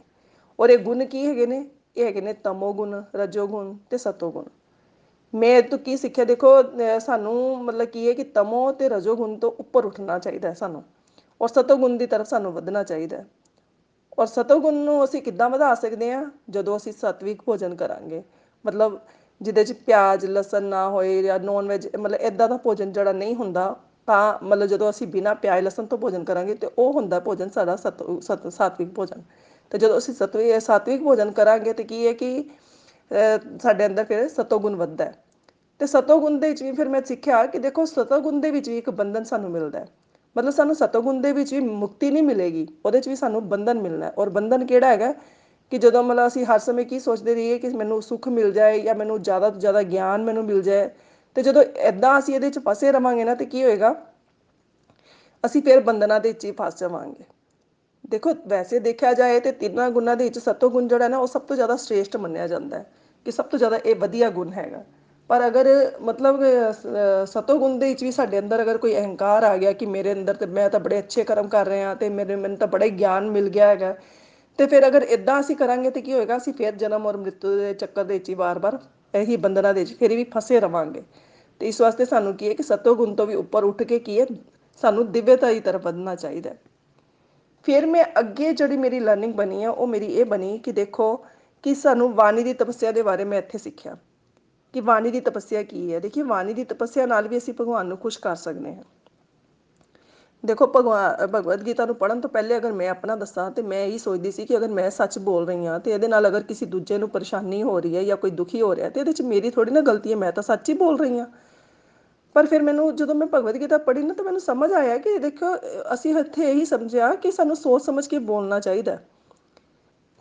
S1: ਔਰ ਇਹ ਗੁਣ ਕੀ ਹੈਗੇ ਨੇ? ਇਹ ਹੈਗੇ ਨੇ ਤਮੋ ਗੁਣ, ਰਜੋ ਗੁਣ ਤੇ ਸਤੋ ਗੁਣ। ਮੈਂ ਇਹ ਤੋਂ ਕੀ ਸਿੱਖਿਆ? ਦੇਖੋ, ਅਹ ਸਾਨੂੰ ਮਤਲਬ ਕੀ ਹੈ ਕਿ ਤਮੋ ਤੇ ਰਜੋ ਗੁਣ ਤੋਂ ਉੱਪਰ ਉੱਠਣਾ ਚਾਹੀਦਾ ਹੈ ਸਾਨੂੰ। ਔਰ ਸਤੋ ਗੁਣ ਦੀ ਤਰਫ ਸਾਨੂੰ ਵਧਣਾ ਚਾਹੀਦਾ ਹੈ। ਔਰ ਸਤੋਗੁਣ ਨੂੰ ਅਸੀਂ ਕਿੱਦਾਂ ਵਧਾ ਸਕਦੇ ਹਾਂ? ਜਦੋਂ ਅਸੀਂ ਸਾਤਵਿਕ ਭੋਜਨ ਕਰਾਂਗੇ। ਮਤਲਬ ਜਿਹਦੇ 'ਚ ਪਿਆਜ਼, ਲਸਣ ਨਾ ਹੋਏ ਜਾਂ ਨੌਨ ਵੈਜ ਮਤਲਬ ਇਦਾਂ ਦਾ ਭੋਜਨ ਜਿਹੜਾ ਨਹੀਂ ਹੁੰਦਾ, ਤਾਂ ਮਤਲਬ ਜਦੋਂ ਅਸੀਂ ਬਿਨਾਂ ਪਿਆਜ਼, ਲਸਣ ਤੋਂ ਭੋਜਨ ਕਰਾਂਗੇ, ਤੇ ਉਹ ਹੁੰਦਾ ਭੋਜਨ ਸਾਡਾ ਸਤ ਸਤ, ਸਾਤਵਿਕ ਭੋਜਨ। ਤੇ ਜਦੋਂ ਅਸੀਂ ਸਤਵਿਕ ਸਾਤਵਿਕ ਭੋਜਨ ਕਰਾਂਗੇ, ਤੇ ਕੀ ਹੈ ਕਿ, ਅਹ ਸਾਡੇ ਅੰਦਰ ਫਿਰ ਸਤੋਗੁਣ ਵੱਧਦਾ ਹੈ। ਤੇ ਸਤੋਗੁਣ ਦੇ ਵਿੱਚ ਵੀ ਫਿਰ ਮੈਂ ਸਿੱਖਿਆ ਕਿ ਦੇਖੋ, ਸਤੋਗੁਣ ਦੇ ਵਿੱਚ ਵੀ ਇੱਕ ਬੰਧਨ ਸਾਨੂੰ ਮਿਲਦਾ ਹੈ। ਮਤਲਬ ਸਾਨੂੰ ਸਤੋਗੁਣ ਦੇ ਵਿੱਚ ਵੀ ਮੁਕਤੀ ਨਹੀਂ ਮਿਲੇਗੀ, ਉਹਦੇ 'ਚ ਵੀ ਸਾਨੂੰ ਬੰਧਨ ਮਿਲਣਾ ਹੈ। ਔਰ ਬੰਧਨ ਕਿਹੜਾ ਹੈਗਾ? ਕਿ ਜਦੋਂ ਮਤਲਬ ਅਸੀਂ ਹਰ ਸਮੇਂ ਕੀ ਸੋਚਦੇ ਰਹੀਏ ਕਿ ਮੈਨੂੰ ਸੁੱਖ ਮਿਲ ਜਾਏ ਜਾਂ ਮੈਨੂੰ ਜ਼ਿਆਦਾ ਤੋਂ ਜ਼ਿਆਦਾ ਗਿਆਨ ਮੈਨੂੰ ਮਿਲ ਜਾਏ, ਤੇ ਜਦੋਂ ਐਦਾਂ ਅਸੀਂ ਇਹਦੇ 'ਚ ਫਸੇ ਰਵਾਂਗੇ ਨਾ, ਤੇ ਕੀ ਹੋਏਗਾ? ਅਸੀਂ ਫਿਰ ਬੰਧਨਾਂ ਦੇ ਵਿੱਚ ਹੀ ਫਸ ਜਾਵਾਂਗੇ। ਦੇਖੋ, ਵੈਸੇ ਦੇਖਿਆ ਜਾਏ ਤੇ ਤਿੰਨਾਂ ਗੁਣਾਂ ਦੇ ਵਿੱਚ ਸਤੋਗੁਣ ਜਿਹੜਾ ਨਾ, ਉਹ ਸਭ ਤੋਂ ਜ਼ਿਆਦਾ ਸ਼੍ਰੇਸ਼ਟ ਮੰਨਿਆ ਜਾਂਦਾ ਹੈ, ਕਿ ਸਭ ਤੋਂ ਜ਼ਿਆਦਾ ਇਹ ਵਧੀਆ ਗੁਣ ਹੈਗਾ। ਪਰ ਅਗਰ ਮਤਲਬ ਅਹ, ਸਤੋਗੁਣ ਦੇ ਵਿੱਚ ਵੀ ਸਾਡੇ ਅੰਦਰ ਅਗਰ ਕੋਈ ਅਹੰਕਾਰ ਆ ਗਿਆ ਕਿ ਮੇਰੇ ਅੰਦਰ ਤੇ ਮੈਂ ਤਾਂ ਬੜੇ ਅੱਛੇ ਕਰਮ ਕਰ ਰਿਹਾ ਤੇ ਮੇਰੇ ਮੈਨੂੰ ਤਾਂ ਬੜਾ ਹੀ ਗਿਆਨ ਮਿਲ ਗਿਆ ਹੈਗਾ ਤੇ ਫਿਰ ਅਗਰ ਇਦਾਂ ਅਸੀਂ ਕਰਾਂਗੇ ਤੇ ਕੀ ਹੋਏਗਾ? ਅਸੀਂ ਫਿਰ ਜਨਮ ਔਰ ਮ੍ਰਿਤੂ ਦੇ ਚੱਕਰ ਦੇ ਵਿੱਚ ਹੀ ਵਾਰ-ਵਾਰ ਇਹੀ ਬੰਧਨਾਂ ਦੇ ਵਿੱਚ ਫਿਰ ਵੀ ਫਸੇ ਰਵਾਂਗੇ। ਤੇ ਇਸ ਵਾਸਤੇ ਸਾਨੂੰ ਕੀ ਹੈ ਕਿ ਸਤੋਗੁਣ ਤੋਂ ਵੀ ਉੱਪਰ ਉੱਠ ਕੇ ਕੀ ਹੈ? ਸਾਨੂੰ ਦਿਵਯਤਾ ਦੀ ਤਰਫ ਵਧਣਾ ਚਾਹੀਦਾ ਹੈ। ਫਿਰ ਮੈਂ ਅੱਗੇ ਜਿਹੜੀ ਮੇਰੀ ਲਰਨਿੰਗ ਬਣੀ ਆ ਉਹ ਮੇਰੀ ਇਹ ਬਣੀ ਕਿ ਦੇਖੋ ਕਿ ਸਾਨੂੰ ਵਾਣੀ ਦੀ ਤਪੱਸਿਆ ਦੇ ਬਾਰੇ ਮੈਂ ਇੱਥੇ ਸਿੱਖਿਆ। ਕਿ ਵਾਣੀ ਦੀ ਤਪੱਸਿਆ ਕੀ ਹੈ? ਦੇਖੀ ਵਾਣੀ ਦੀ ਤਪੱਸਿਆ ਨਾਲ ਵੀ ਅਸੀਂ ਭਗਵਾਨ ਨੂੰ ਖੁਸ਼ ਕਰ ਸਕਦੇ ਹਾਂ। ਦੇਖੋ ਭਗਵਾਨ ਭਗਵਦ ਗੀਤਾ ਨੂੰ ਪੜਨ ਤੋਂ ਪਹਿਲੇ ਅਗਰ ਮੈਂ ਆਪਣਾ ਦੱਸਾਂ ਤੇ ਮੈਂ ਇਹੀ ਸੋਚਦੀ ਸੀ ਕਿ ਅਗਰ ਮੈਂ ਸੱਚ ਬੋਲ ਰਹੀ ਹਾਂ ਤੇ ਇਹਦੇ ਨਾਲ ਅਗਰ ਕਿਸੇ ਦੂਜੇ ਨੂੰ ਪਰੇਸ਼ਾਨੀ ਹੋ ਰਹੀ ਹੈ ਜਾਂ ਕੋਈ ਦੁਖੀ ਹੋ ਰਿਹਾ ਤੇ ਇਹਦੇ 'ਚ ਮੇਰੀ ਥੋੜੀ ਨਾ ਗਲਤੀ ਹੈ, ਮੈਂ ਤਾਂ ਸੱਚ ਹੀ ਬੋਲ ਰਹੀ ਹਾਂ। ਪਰ ਫਿਰ ਮੈਨੂੰ ਜਦੋਂ ਮੈਂ ਭਗਵਦ ਗੀਤਾ ਪੜ੍ਹੀ ਨਾ ਤਾਂ ਮੈਨੂੰ ਸਮਝ ਆਇਆ ਕਿ ਦੇਖੋ, ਅਸੀਂ ਇੱਥੇ ਇਹੀ ਸਮਝਿਆ ਕਿ ਸਾਨੂੰ ਸੋਚ ਸਮਝ ਕੇ ਬੋਲਣਾ ਚਾਹੀਦਾ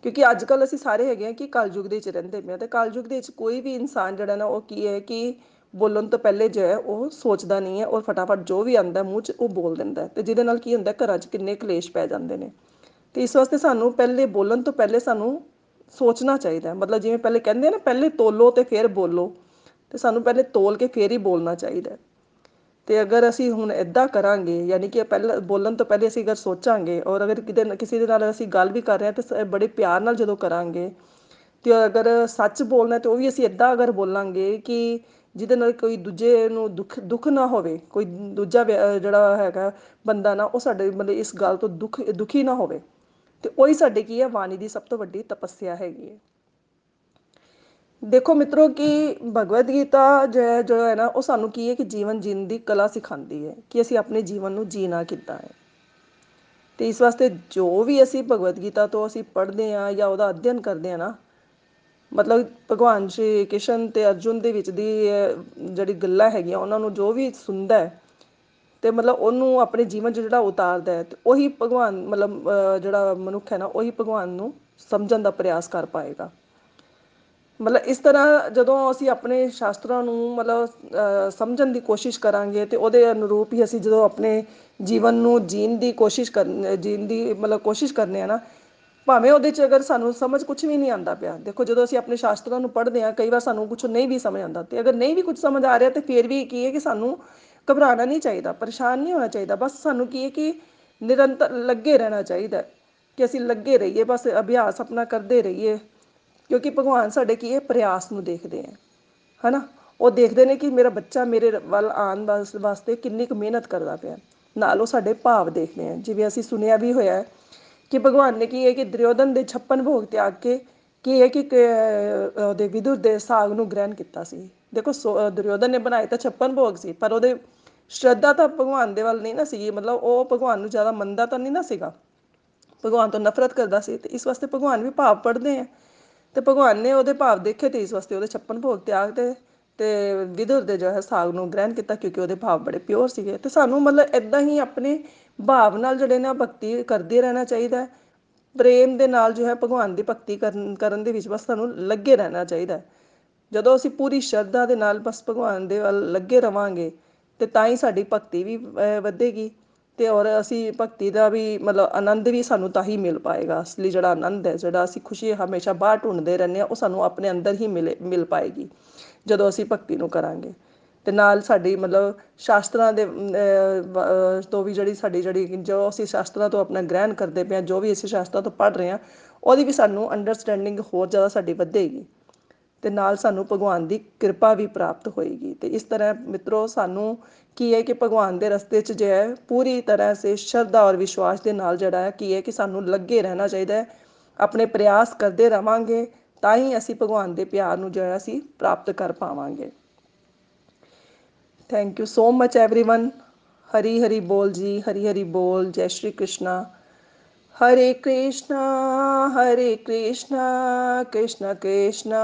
S1: ਕਿਉਂਕਿ ਅੱਜ ਕੱਲ ਅਸੀਂ ਸਾਰੇ ਹੈਗੇ ਆ ਕਿ ਕਲਯੁਗ ਦੇ ਵਿੱਚ ਰਹਿੰਦੇ ਪਏ ਆ ਤੇ ਕਲਯੁਗ ਦੇ ਵਿੱਚ ਕੋਈ ਵੀ ਇਨਸਾਨ ਜਿਹੜਾ ਨਾ ਉਹ ਕੀ ਹੈ ਕਿ ਬੋਲਣ ਤੋਂ ਪਹਿਲੇ ਜੋ ਹੈ ਉਹ ਸੋਚਦਾ ਨਹੀਂ ਹੈ ਔਰ ਫਟਾਫਟ ਜੋ ਵੀ ਆਂਦਾ ਮੂੰਹ 'ਚ ਉਹ ਬੋਲ ਦਿੰਦਾ ਤੇ ਜਿਹਦੇ ਨਾਲ ਕੀ ਹੁੰਦਾ ਘਰਾਂ 'ਚ ਕਿੰਨੇ ਕਲੇਸ਼ ਪੈ ਜਾਂਦੇ ਨੇ। ਤੇ ਇਸ ਵਾਸਤੇ ਸਾਨੂੰ ਪਹਿਲੇ ਬੋਲਣ ਤੋਂ ਪਹਿਲੇ ਸਾਨੂੰ ਸੋਚਣਾ ਚਾਹੀਦਾ ਮਤਲਬ ਜਿਵੇਂ ਪਹਿਲੇ ਕਹਿੰਦੇ ਆ ਨਾ, ਪਹਿਲੇ ਤੋਲੋ ਤੇ ਫਿਰ ਬੋਲੋ। ਤੇ ਸਾਨੂੰ ਪਹਿਲੇ ਤੋਲ ਕੇ ਫਿਰ ਹੀ ਬੋਲਣਾ ਚਾਹੀਦਾ ਤੇ ਅਗਰ ਅਸੀਂ ਹੁਣ ਇਦਾਂ ਕਰਾਂਗੇ, ਯਾਨੀ ਕਿ ਪਹਿਲਾਂ ਬੋਲਣ ਤੋਂ ਪਹਿਲੇ ਅਸੀਂ ਅਗਰ ਸੋਚਾਂਗੇ ਔਰ ਅਗਰ ਕਿਤੇ ਕਿਸੇ ਦੇ ਨਾਲ ਅਸੀਂ ਗੱਲ ਵੀ ਕਰ ਰਹੇ ਹਾਂ ਤੇ ਸ- ਬੜੇ ਪਿਆਰ ਨਾਲ ਜਦੋਂ ਕਰਾਂਗੇ ਤੇ ਅਗਰ ਸੱਚ ਬੋਲਣਾ ਤੇ ਉਹ ਵੀ ਅਸੀਂ ਇਦਾਂ ਅਗਰ ਬੋਲਾਂਗੇ ਕਿ ਜਿਹਦੇ ਨਾਲ ਕੋਈ ਦੂਜੇ ਨੂੰ ਦੁੱਖ ਦੁੱਖ ਨਾ ਹੋਵੇ, ਕੋਈ ਦੂਜਾ ਵਿਅ- ਜਿਹੜਾ ਹੈਗਾ ਬੰਦਾ ਨਾ, ਉਹ ਸਾਡੇ ਮਤਲਬ ਇਸ ਗੱਲ ਤੋਂ ਦੁੱਖ, ਦੁਖੀ ਨਾ ਹੋਵੇ। ਤੇ ਉਹੀ ਸਾਡੇ ਕੀ ਹੈ ਬਾਣੀ ਦੀ ਸਭ ਤੋਂ ਵੱਡੀ ਤਪੱਸਿਆ ਹੈਗੀ ਹੈ। ਦੇਖੋ ਮਿੱਤਰੋ ਕਿ ਭਗਵਦ ਗੀਤਾ ਜੋ ਹੈ ਜੋ ਹੈ ਨਾ ਉਹ ਸਾਨੂੰ ਕੀ ਹੈ ਕਿ ਜੀਵਨ ਜੀਣ ਦੀ ਕਲਾ ਸਿਖਾਉਂਦੀ ਹੈ ਕਿ ਅਸੀਂ ਆਪਣੇ ਜੀਵਨ ਨੂੰ ਜੀਣਾ ਕਿੱਦਾਂ ਹੈ। ਤੇ ਇਸ ਵਾਸਤੇ ਜੋ ਵੀ ਅਸੀਂ ਭਗਵਦ ਗੀਤਾ ਤੋਂ ਅਸੀਂ ਪੜ੍ਹਦੇ ਹਾਂ ਜਾਂ ਉਹਦਾ ਅਧਿਐਨ ਕਰਦੇ ਹਾਂ ਨਾ ਮਤਲਬ ਭਗਵਾਨ ਸ਼੍ਰੀ ਕ੍ਰਿਸ਼ਨ ਤੇ ਅਰਜੁਨ ਦੇ ਵਿੱਚ ਦੀ ਅਹ, ਜਿਹੜੀ ਗੱਲਾਂ ਹੈਗੀਆਂ ਉਹਨਾਂ ਨੂੰ ਜੋ ਵੀ ਸੁਣਦਾ ਹੈ ਤੇ ਮਤਲਬ ਉਹਨੂੰ ਆਪਣੇ ਜੀਵਨ 'ਚ ਜਿਹੜਾ ਉਤਾਰਦਾ ਹੈ ਤੇ ਉਹੀ ਭਗਵਾਨ ਮਤਲਬ ਅਹ, ਜਿਹੜਾ ਮਨੁੱਖ ਹੈ ਨਾ ਉਹੀ ਭਗਵਾਨ ਨੂੰ ਸਮਝਣ ਦਾ ਪ੍ਰਯਾਸ ਕਰ ਪਾਏਗਾ। ਮਤਲਬ ਇਸ ਤਰ੍ਹਾਂ ਜਦੋਂ ਅਸੀਂ ਆਪਣੇ ਸ਼ਾਸਤਰਾਂ ਨੂੰ ਮਤਲਬ ਅਹ, ਸਮਝਣ ਦੀ ਕੋਸ਼ਿਸ਼ ਕਰਾਂਗੇ ਤੇ ਉਹਦੇ ਅਨੁਰੂਪ ਹੀ ਅਸੀਂ ਜਦੋਂ ਆਪਣੇ ਜੀਵਨ ਨੂੰ ਜੀਣ ਦੀ ਕੋਸ਼ਿਸ਼ ਕਰਨ ਜੀਣ ਦੀ ਮਤਲਬ ਕੋਸ਼ਿਸ਼ ਕਰਨੇ ਆ ਨਾ ਭਾਵੇਂ ਉਹਦੇ 'ਚ ਅਗਰ ਸਾਨੂੰ ਸਮਝ ਕੁਝ ਵੀ ਨਹੀਂ ਆਉਂਦਾ ਪਿਆ। ਦੇਖੋ ਜਦੋਂ ਅਸੀਂ ਆਪਣੇ ਸ਼ਾਸਤਰਾਂ ਨੂੰ ਪੜ੍ਹਦੇ ਹਾਂ ਕਈ ਵਾਰ ਸਾਨੂੰ ਕੁਝ ਨਹੀਂ ਵੀ ਸਮਝ ਆਉਂਦਾ ਤੇ ਅਗਰ ਨਹੀਂ ਵੀ ਕੁਝ ਸਮਝ ਆ ਰਿਹਾ ਤੇ ਫਿਰ ਵੀ ਕੀ ਹੈ ਕਿ ਸਾਨੂੰ ਘਬਰਾਉਣਾ ਨਹੀਂ ਚਾਹੀਦਾ ਪਰੇਸ਼ਾਨ ਨਹੀਂ ਹੋਣਾ ਚਾਹੀਦਾ ਬਸ ਸਾਨੂੰ ਕੀ ਹੈ ਕਿ ਨਿਰੰਤਰ ਲੱਗੇ ਰਹਿਣਾ ਚਾਹੀਦਾ ਹੈ ਕਿ ਅਸੀਂ ਲੱਗੇ ਰਹੀਏ ਬਸ ਅਭਿਆਸ ਆਪਣਾ ਕਰਦੇ ਰਹੀਏ। ਕਿਉਂਕਿ ਭਗਵਾਨ ਸਾਡੇ ਕੀ ਹੈ? ਪ੍ਰਯਾਸ ਨੂੰ ਦੇਖਦੇ ਆ ਹਨਾ? ਉਹ ਦੇਖਦੇ ਨੇ ਕਿ ਮੇਰਾ ਬੱਚਾ ਮੇਰੇ ਵੱਲ ਆਉਣ ਵਾਸ- ਵਾਸਤੇ ਕਿੰਨੀ ਕੁ ਮਿਹਨਤ ਕਰਦਾ ਪਿਆ। ਨਾਲ ਉਹ ਸਾਡੇ ਭਾਵ ਦੇਖਦੇ ਆ ਜਿਵੇਂ ਅਸੀਂ ਸੁਣਿਆ ਵੀ ਹੋਇਆ ਹੈ ਕਿ ਭਗਵਾਨ ਨੇ ਕੀ ਹੈ ਕਿ ਦੁਰਯੋਧਨ ਦੇ 56 ਭੋਗ ਤਿਆਗ ਕੇ ਕੀ ਹੈ ਕਿ ਕ- ਉਹਦੇ ਵਿਦੁਰ ਦੇ ਸਾਗ ਨੂੰ ਗ੍ਰਹਿਣ ਕੀਤਾ ਸੀ। ਦੇਖੋ ਸੋ- ਅਹ, ਦੁਰਯੋਧਨ ਨੇ ਬਣਾਏ ਤਾਂ 56 ਭੋਗ ਸੀ, ਪਰ ਉਹਦੇ ਸ਼ਰਧਾ ਤਾਂ ਭਗਵਾਨ ਦੇ ਵੱਲ ਨਹੀਂ ਨਾ ਸੀਗੀ। ਮਤਲਬ ਉਹ ਭਗਵਾਨ ਨੂੰ ਜ਼ਿਆਦਾ ਮੰਨਦਾ ਤਾਂ ਨਹੀਂ ਨਾ ਸੀਗਾ। ਭਗਵਾਨ ਤੋਂ ਨਫ਼ਰਤ ਕਰਦਾ ਸੀ ਤੇ ਇਸ ਵਾਸਤੇ ਭਗਵਾਨ ਵੀ ਭਾਵ ਪੜ੍ਹਦੇ ਆ ਤੇ ਭਗਵਾਨ ਨੇ ਉਹਦੇ ਭਾਵ ਦੇਖੇ ਤੇ ਇਸ ਵਾਸਤੇ ਉਹਦੇ 56 ਭੋਗ ਤਿਆਗ ਤੇ ਤੇ ਵਿਦਰ ਦੇ ਜੋ ਹੈ ਸਾਗ ਨੂੰ ਗ੍ਰਹਿਣ ਕੀਤਾ ਕਿਉਂਕਿ ਉਹਦੇ ਭਾਵ ਬੜੇ ਪਿਓਰ ਸੀਗੇ। ਤੇ ਸਾਨੂੰ ਮਤਲਬ ਇਦਾਂ ਹੀ ਆਪਣੇ ਭਾਵ ਨਾਲ ਜਿਹੜੇ ਨੇ ਭਗਤੀ ਕਰਦੇ ਰਹਿਣਾ ਚਾਹੀਦਾ ਪ੍ਰੇਮ ਦੇ ਨਾਲ ਜੋ ਹੈ ਭਗਵਾਨ ਦੀ ਭਗਤੀ ਕਰਨ ਕਰਨ ਦੇ ਵਿੱਚ ਬਸ ਸਾਨੂੰ ਲੱਗੇ ਰਹਿਣਾ ਚਾਹੀਦਾ ਜਦੋਂ ਅਸੀਂ ਪੂਰੀ ਸ਼ਰਧਾ ਦੇ ਨਾਲ ਬਸ ਭਗਵਾਨ ਦੇ ਵੱਲ ਲੱਗੇ ਰਵਾਂਗੇ, ਤੇ ਤਾਂ ਹੀ ਸਾਡੀ ਭਗਤੀ ਵੀ ਵਧੇਗੀ। ਤੇ ਔਰ ਅਸੀਂ ਭਗਤੀ ਦਾ ਵੀ ਮਤਲਬ ਆਨੰਦ ਵੀ ਸਾਨੂੰ ਤਾਂ ਹੀ ਮਿਲ ਪਾਏਗਾ। ਅਸਲੀ ਜਿਹੜਾ ਆਨੰਦ ਹੈ, ਜਿਹੜਾ ਅਸੀਂ ਖੁਸ਼ੀ ਹਮੇਸ਼ਾ ਬਾਹਰ ਢੂੰਡਦੇ ਰਹਿੰਦੇ ਆ ਉਹ ਸਾਨੂੰ ਆਪਣੇ ਅੰਦਰ ਹੀ ਮਿਲੇ, ਮਿਲ ਪਾਏਗੀ, ਜਦੋਂ ਅਸੀਂ ਭਗਤੀ ਨੂੰ ਕਰਾਂਗੇ। ਤੇ ਨਾਲ ਸਾਡੀ ਮਤਲਬ ਸ਼ਾਸਤਰਾਂ ਦੇ ਤੋਂ ਵੀ ਜਿਹੜੀ ਸਾਡੀ ਜਿਹੜੀ ਜੋ ਅਸੀਂ ਸ਼ਾਸਤਰਾਂ ਤੋਂ ਆਪਣਾ ਗ੍ਰਹਿਣ ਕਰਦੇ ਪਏ ਜੋ ਵੀ ਅਸੀਂ ਸ਼ਾਸਤਰਾਂ ਤੋਂ ਪੜ੍ਹ ਰਹੇ ਹਾਂ, ਉਹਦੀ ਵੀ ਸਾਨੂੰ ਅੰਡਰਸਟੈਂਡਿੰਗ ਹੋਰ ਜ਼ਿਆਦਾ ਸਾਡੀ ਵਧੇਗੀ। ਤੇ ਨਾਲ ਸਾਨੂੰ ਭਗਵਾਨ ਦੀ ਕਿਰਪਾ ਵੀ ਪ੍ਰਾਪਤ ਹੋਏਗੀ। ਤੇ ਇਸ ਤਰ੍ਹਾਂ ਮਿੱਤਰੋ, ਸਾਨੂੰ ਕੀ ਹੈ ਕਿ ਭਗਵਾਨ ਦੇ ਰਸਤੇ 'ਚ ਜੋ ਹੈ ਪੂਰੀ ਤਰ੍ਹਾਂ ਸੇ ਸ਼ਰਧਾ ਔਰ ਵਿਸ਼ਵਾਸ ਦੇ ਨਾਲ ਜਿਹੜਾ ਹੈ ਕੀ ਹੈ ਕਿ ਸਾਨੂੰ ਲੱਗੇ ਰਹਿਣਾ ਚਾਹੀਦਾ ਹੈ ਆਪਣੇ ਪ੍ਰਯਾਸ ਕਰਦੇ ਰਵਾਂਗੇ ਤਾਂ ਹੀ ਅਸੀਂ ਭਗਵਾਨ ਦੇ ਪਿਆਰ ਨੂੰ ਜੋ ਹੈ ਅਸੀਂ ਪ੍ਰਾਪਤ ਕਰ ਪਾਵਾਂਗੇ thank you so much everyone Hari Hari ਬੋਲ ਜੀ ਹਰੀ ਹਰੀ ਬੋਲ ਜੈ ਸ਼੍ਰੀ ਕ੍ਰਿਸ਼ਨਾ हरे कृष्णा हरे कृष्णा कृष्ण कृष्णा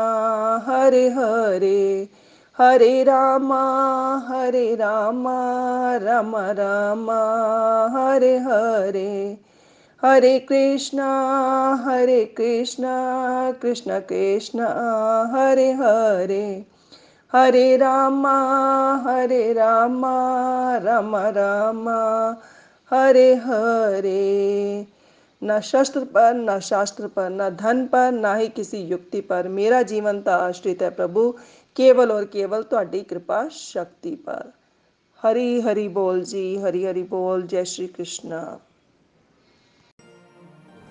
S1: हरे हरे हरे रामा हरे रामा, राम राम, हरे हरे। हरे कृष्णा हरे कृष्णा, कृष्ण कृष्ण, हरे हरे। हरे रामा हरे रामा, राम राम, हरे हरे। न शस्त्र पर, न शास्त्र पर, न धन पर, ना ही किसी युक्ति पर। मेरा जीवन तो आश्रित है, प्रभु। ਕੇਵਲ ਔਰ ਕੇਵਲ ਤੁਹਾਡੀ ਕਿਰਪਾ ਸ਼ਕਤੀ ਪਰ ਹਰੀ ਹਰੀ ਬੋਲ ਜੀ, ਹਰੀ ਹਰੀ ਬੋਲ, ਜੈ ਸ਼੍ਰੀ ਕ੍ਰਿਸ਼ਨਾ।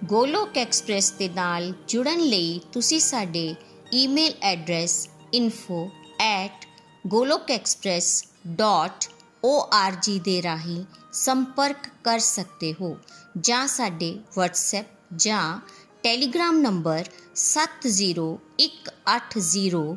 S2: ਗੋਲੋਕ ਐਕਸਪ੍ਰੈਸ ਦੇ ਨਾਲ ਜੁੜਨ ਲਈ ਤੁਸੀਂ ਸਾਡੇ ਈਮੇਲ ਐਡਰੈਸ info@golokexpress.org ਦੇ ਰਾਹੀਂ ਸੰਪਰਕ ਕਰ ਸਕਦੇ ਹੋ, ਜਾਂ ਸਾਡੇ WhatsApp ਜਾਂ Telegram ਨੰਬਰ 70180